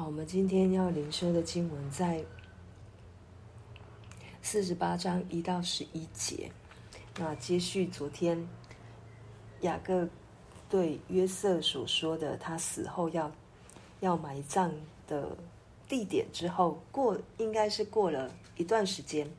好，我们今天要灵修的经文在四十八章一到十一节。那接续昨天雅各对约瑟所说的，他死后要要埋葬的地点之后，过应该是过了一段时间，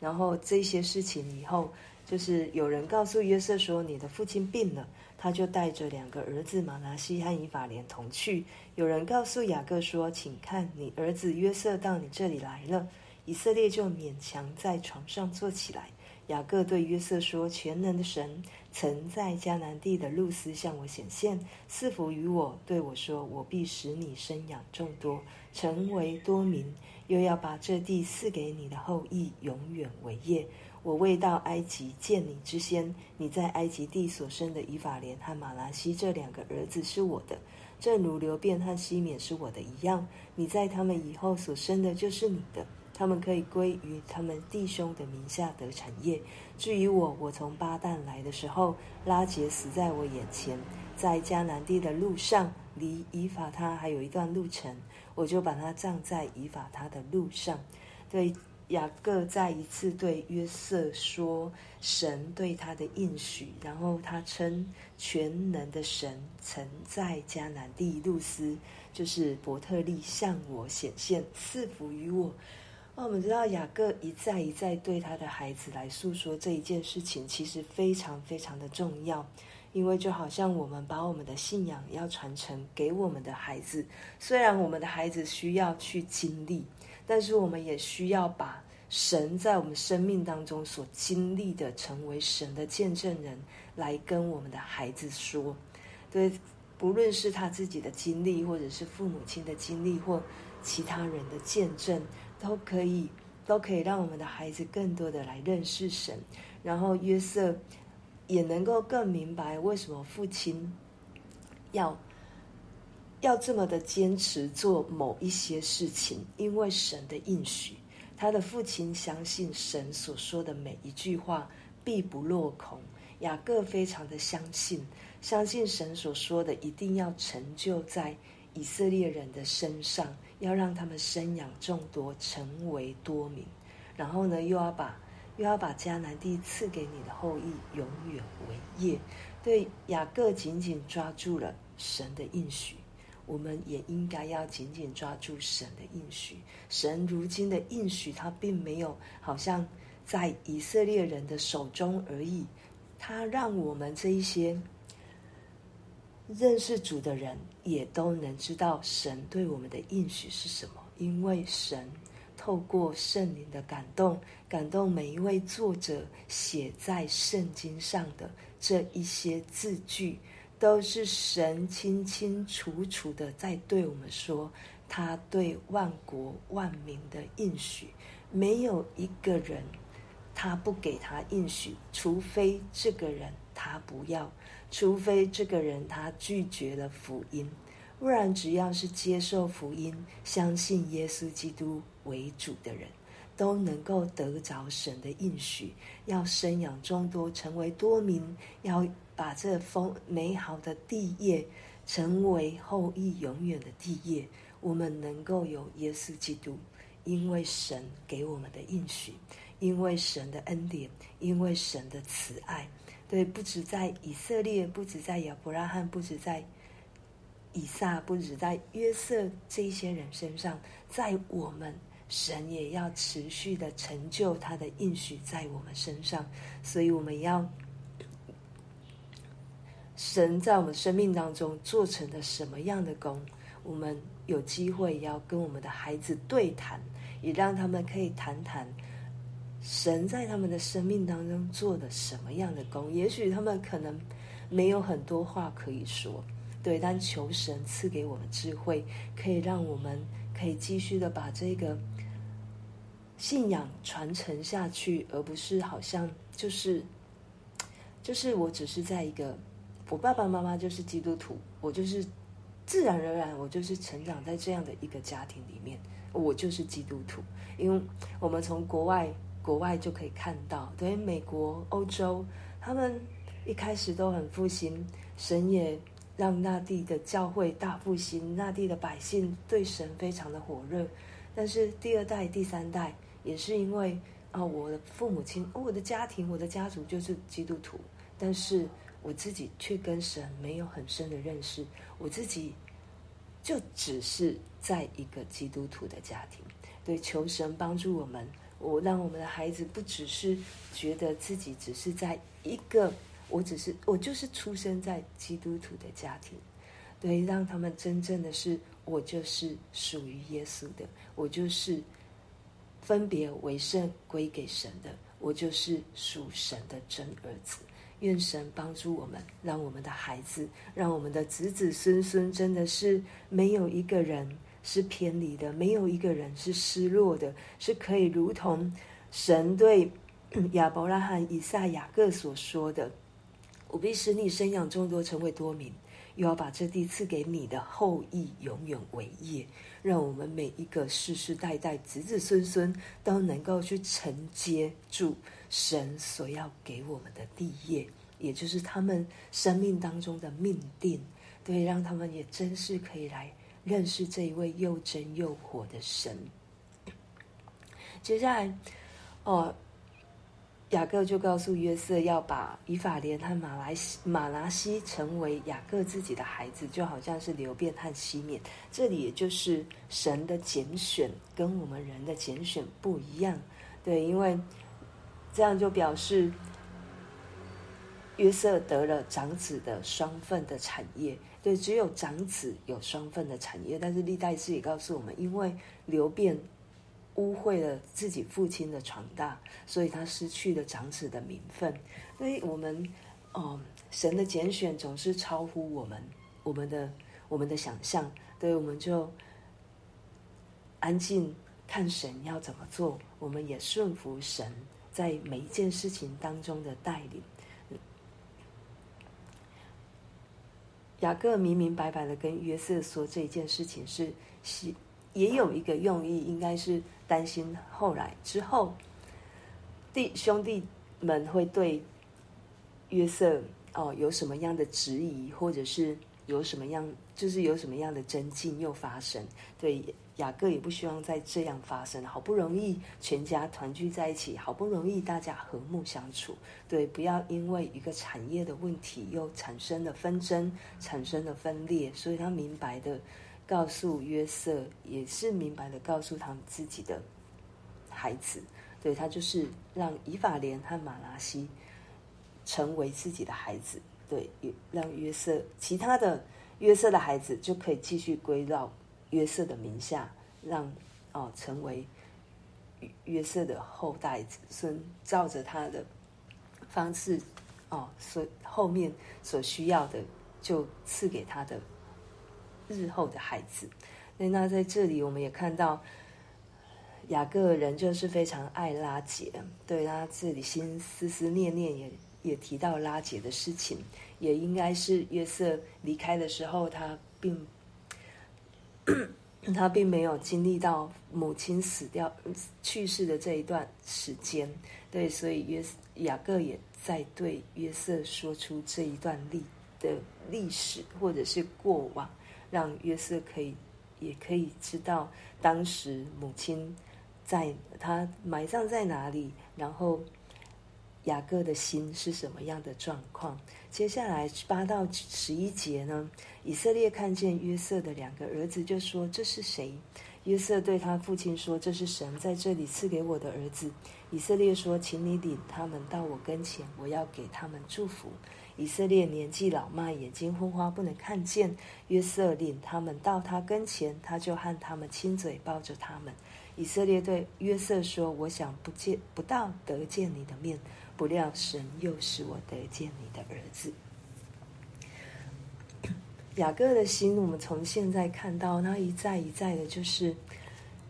然后这些事情以后，就是有人告诉约瑟说：“你的父亲病了。”他就带着两个儿子马拿西和以法莲同去。有人告诉雅各说：“请看，你儿子约瑟到你这里来了。”以色列就勉强在床上坐起来。雅各对约瑟说：“全能的神曾在迦南地的露丝向我显现，赐福于我，对我说：我必使你生养众多，成为多民，又要把这地赐给你的后裔，永远为业。”我未到埃及见你之先，你在埃及地所生的以法莲和玛拉西这两个儿子是我的，正如流便和西缅是我的一样。你在他们以后所生的就是你的，他们可以归于他们弟兄的名下得产业。至于我，我从巴旦来的时候，拉结死在我眼前，在迦南地的路上，离以法他还有一段路程，我就把他葬在以法他的路上。对。雅各再一次对约瑟说神对他的应许，然后他称全能的神曾在迦南地路斯，就是伯特利向我显现，赐福于我。那我们知道雅各一再一再对他的孩子来诉说这一件事情，其实非常非常的重要，因为就好像我们把我们的信仰要传承给我们的孩子，虽然我们的孩子需要去经历。但是我们也需要把神在我们生命当中所经历的，成为神的见证人，来跟我们的孩子说。对，不论是他自己的经历，或者是父母亲的经历，或其他人的见证，都可以，都可以让我们的孩子更多的来认识神。然后约瑟也能够更明白为什么父亲要。要这么的坚持做某一些事情，因为神的应许，他的父亲相信神所说的每一句话必不落空。雅各非常的相信，相信神所说的一定要成就在以色列人的身上，要让他们生养众多，成为多民。然后呢，又要把又要把迦南地赐给你的后裔，永远为业。对，雅各紧紧抓住了神的应许。我们也应该要紧紧抓住神的应许。神如今的应许，他并没有好像在以色列人的手中而已。他让我们这一些认识主的人，也都能知道神对我们的应许是什么。因为神透过圣灵的感动，感动每一位作者写在圣经上的这一些字句。都是神清清楚楚的在对我们说，他对万国万民的应许，没有一个人他不给他应许，除非这个人他不要，除非这个人他拒绝了福音，不然只要是接受福音、相信耶稣基督为主的人，都能够得着神的应许，要生养众多，成为多民，要。把这丰美好的地业成为后裔永远的地业，我们能够有耶稣基督，因为神给我们的应许，因为神的恩典，因为神的慈爱，对，不止在以色列，不止在亚伯拉罕，不止在以撒，不止在约瑟这些人身上，在我们神也要持续的成就他的应许在我们身上，所以我们要。神在我们生命当中做成了什么样的工，我们有机会要跟我们的孩子对谈，也让他们可以谈谈神在他们的生命当中做的什么样的工。也许他们可能没有很多话可以说，对，但求神赐给我们智慧，可以让我们可以继续的把这个信仰传承下去，而不是好像就是就是我只是在一个。我爸爸妈妈就是基督徒，我就是自然而然，我就是成长在这样的一个家庭里面，我就是基督徒。因为我们从国外国外就可以看到，对美国、欧洲，他们一开始都很复兴，神也让那地的教会大复兴，那地的百姓对神非常的火热。但是第二代、第三代也是因为啊，我的父母亲、我的家庭、我的家族就是基督徒，但是我自己却跟神没有很深的认识，我自己就只是在一个基督徒的家庭。对，求神帮助我们，我让我们的孩子不只是觉得自己只是在一个，我只是我就是出生在基督徒的家庭，对，让他们真正的是我就是属于耶稣的，我就是分别为圣归给神的，我就是属神的真儿子。愿神帮助我们，让我们的孩子，让我们的子子孙孙，真的是没有一个人。是偏离的，没有一个人是失落的，是可以如同神对亚伯拉罕、以撒、雅各所说的：“我必使你生养众多，成为多民，又要把这地赐给你的后裔，永远为业。”让我们每一个世世代代、子子孙孙都能够去承接住神所要给我们的地业，也就是他们生命当中的命定。对，让他们也真是可以来。认识这一位又真又活的神。接下来，哦，雅各就告诉约瑟要把以法莲和马来西马拿西成为雅各自己的孩子，就好像是流便和西缅。这里也就是神的拣选跟我们人的拣选不一样，对，因为这样就表示约瑟得了长子的双份的产业。对，只有长子有双份的产业，但是历代志也告诉我们，因为流便污秽了自己父亲的床大，所以他失去了长子的名分。所以我们，哦，神的拣选总是超乎我们我们的我们的想象，对，我们就安静看神要怎么做，我们也顺服神在每一件事情当中的带领。雅各明明白白的跟约瑟说这一件事情是，是也有一个用意，应该是担心后来之后弟兄弟们会对约瑟哦有什么样的质疑，或者是有什么样，就是有什么样的增进又发生，对。雅各也不希望再这样发生，好不容易全家团聚在一起，好不容易大家和睦相处，对，不要因为一个产业的问题又产生了纷争，产生了分裂，所以他明白的告诉约瑟，也是明白的告诉他们自己的孩子，对，他就是让以法莲和玛拉西成为自己的孩子，对，让约瑟其他的约瑟的孩子就可以继续归到。约瑟的名下，让哦成为约瑟的后代子孙，照着他的方式哦，所后面所需要的，就赐给他的日后的孩子。那那在这里，我们也看到雅各人就是非常爱拉结，对他这里心思思念念也也提到拉结的事情，也应该是约瑟离开的时候，他并。他并没有经历到母亲死掉、去世的这一段时间，对，所以约雅各也在对约瑟说出这一段历的历史或者是过往，让约瑟可以也可以知道当时母亲在他埋葬在哪里，然后。雅各的心是什么样的状况？接下来八到十一节呢？以色列看见约瑟的两个儿子，就说：“这是谁？”约瑟对他父亲说：“这是神在这里赐给我的儿子。”以色列说：“请你领他们到我跟前，我要给他们祝福。”以色列年纪老迈，眼睛昏花，不能看见。约瑟领他们到他跟前，他就和他们亲嘴，抱着他们。以色列对约瑟说：“我想不见不到得见你的面。”不料神又使我得见你的儿子。雅各的心，我们从现在看到，他一再一再的，就是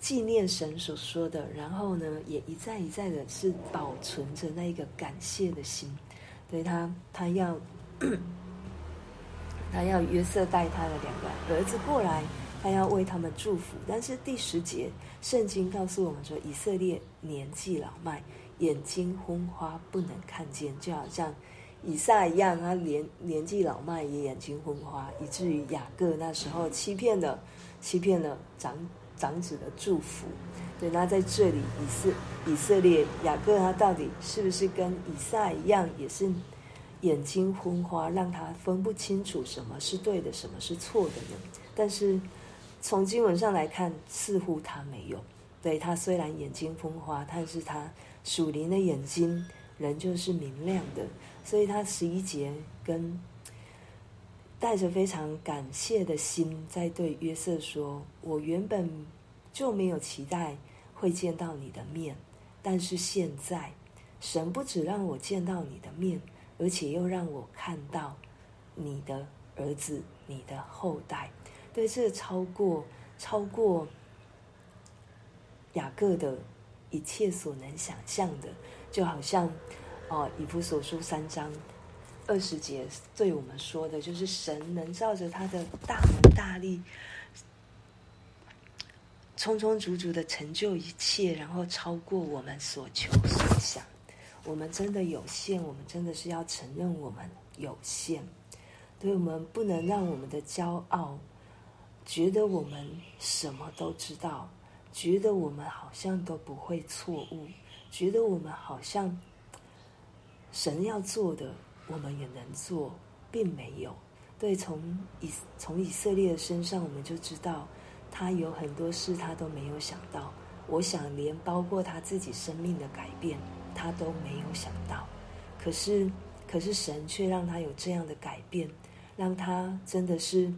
纪念神所说的，然后呢，也一再一再的，是保存着那一个感谢的心。对他，他要 他要约瑟带他的两个儿子过来，他要为他们祝福。但是第十节，圣经告诉我们说，以色列年纪老迈。眼睛昏花，不能看见，就好像以撒一样，他年年纪老迈，也眼睛昏花，以至于雅各那时候欺骗了欺骗了长长子的祝福。对，那在这里，以色以色列雅各他到底是不是跟以撒一样，也是眼睛昏花，让他分不清楚什么是对的，什么是错的呢？但是从经文上来看，似乎他没有。对，他虽然眼睛昏花，但是他属灵的眼睛仍旧是明亮的。所以他十一节跟带着非常感谢的心，在对约瑟说：“我原本就没有期待会见到你的面，但是现在神不只让我见到你的面，而且又让我看到你的儿子、你的后代。对，这超过超过雅各的一切所能想象的，就好像。”哦，以弗所书三章二十节对我们说的，就是神能照着他的大能大力，充充足足的成就一切，然后超过我们所求所想。我们真的有限，我们真的是要承认我们有限。对，我们不能让我们的骄傲觉得我们什么都知道，觉得我们好像都不会错误，觉得我们好像。神要做的，我们也能做，并没有。对，从以从以色列的身上，我们就知道他有很多事他都没有想到。我想，连包括他自己生命的改变，他都没有想到。可是，可是神却让他有这样的改变，让他真的是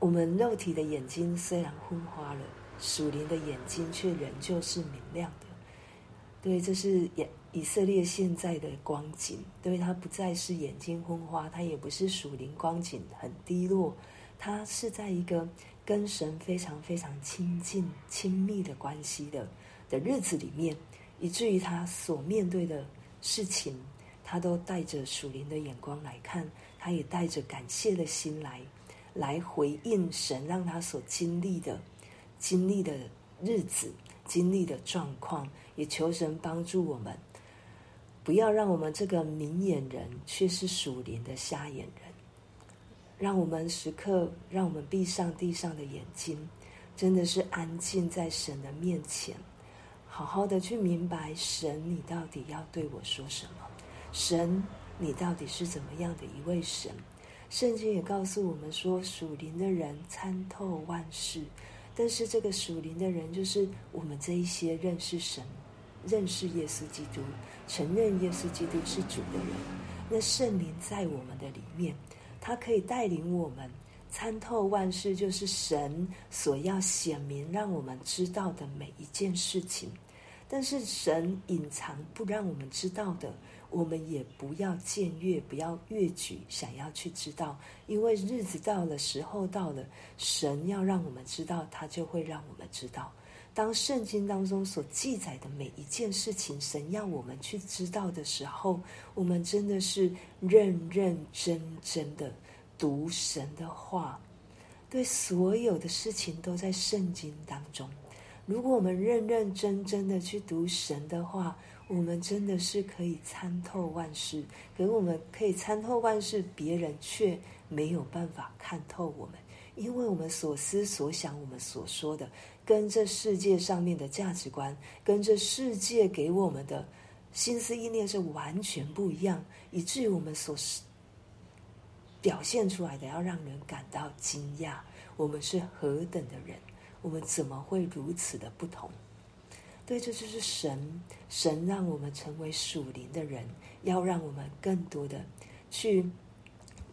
我们肉体的眼睛虽然昏花了，属灵的眼睛却仍旧是明亮的。对，这是以以色列现在的光景。对，它不再是眼睛昏花，它也不是属灵光景很低落，它是在一个跟神非常非常亲近、亲密的关系的的日子里面，以至于他所面对的事情，他都带着属灵的眼光来看，他也带着感谢的心来来回应神让他所经历的经历的日子。经历的状况，也求神帮助我们，不要让我们这个明眼人却是属灵的瞎眼人。让我们时刻，让我们闭上地上的眼睛，真的是安静在神的面前，好好的去明白神，你到底要对我说什么？神，你到底是怎么样的一位神？圣经也告诉我们说，属灵的人参透万事。但是这个属灵的人，就是我们这一些认识神、认识耶稣基督、承认耶稣基督是主的人。那圣灵在我们的里面，他可以带领我们参透万事，就是神所要显明让我们知道的每一件事情。但是神隐藏不让我们知道的。我们也不要僭越，不要越矩，想要去知道，因为日子到了，时候到了，神要让我们知道，他就会让我们知道。当圣经当中所记载的每一件事情，神要我们去知道的时候，我们真的是认认真真的读神的话，对所有的事情都在圣经当中。如果我们认认真真的去读神的话，我们真的是可以参透万事，可我们可以参透万事，别人却没有办法看透我们，因为我们所思所想，我们所说的，跟这世界上面的价值观，跟这世界给我们的心思意念是完全不一样，以至于我们所表现出来的，要让人感到惊讶。我们是何等的人，我们怎么会如此的不同？对，这就是神，神让我们成为属灵的人，要让我们更多的去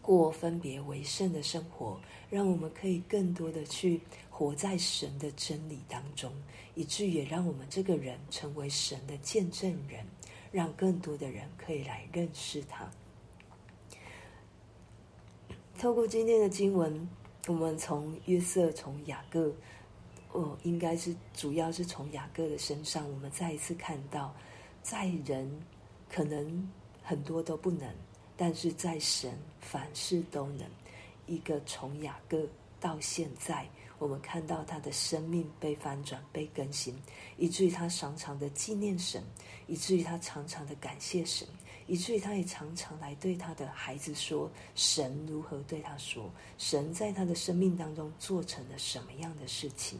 过分别为圣的生活，让我们可以更多的去活在神的真理当中，以至于也让我们这个人成为神的见证人，让更多的人可以来认识他。透过今天的经文，我们从约瑟，从雅各。哦，应该是主要是从雅各的身上，我们再一次看到，在人可能很多都不能，但是在神凡事都能。一个从雅各到现在，我们看到他的生命被翻转、被更新，以至于他常常的纪念神，以至于他常常的感谢神，以至于他也常常来对他的孩子说：神如何对他说？神在他的生命当中做成了什么样的事情？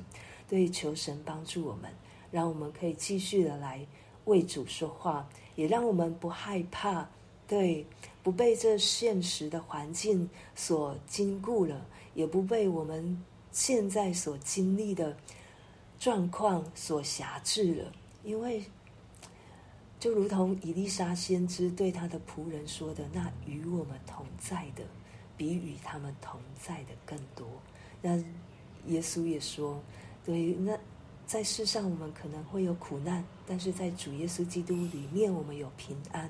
对，求神帮助我们，让我们可以继续的来为主说话，也让我们不害怕，对，不被这现实的环境所禁锢了，也不被我们现在所经历的状况所辖制了，因为。就如同以利沙先知对他的仆人说的：“那与我们同在的，比与他们同在的更多。”那耶稣也说：“对，那在世上我们可能会有苦难，但是在主耶稣基督里面，我们有平安。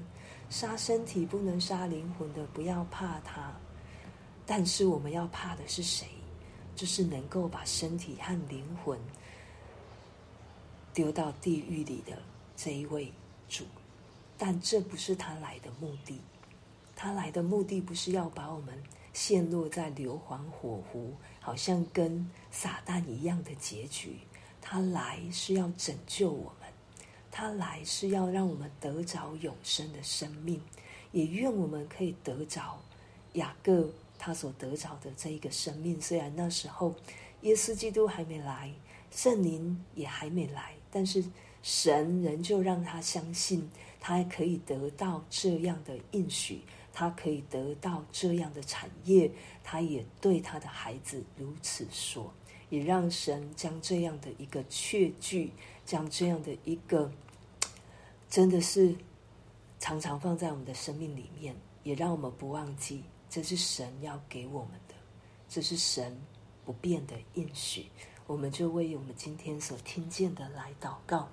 杀身体不能杀灵魂的，不要怕他。但是我们要怕的是谁？就是能够把身体和灵魂丢到地狱里的这一位。”主，但这不是他来的目的。他来的目的不是要把我们陷落在硫磺火湖，好像跟撒旦一样的结局。他来是要拯救我们，他来是要让我们得着永生的生命。也愿我们可以得着雅各他所得着的这一个生命。虽然那时候耶稣基督还没来，圣灵也还没来，但是。神仍旧让他相信，他还可以得到这样的应许，他可以得到这样的产业。他也对他的孩子如此说，也让神将这样的一个确据，将这样的一个，真的是常常放在我们的生命里面，也让我们不忘记，这是神要给我们的，这是神不变的应许。我们就为我们今天所听见的来祷告。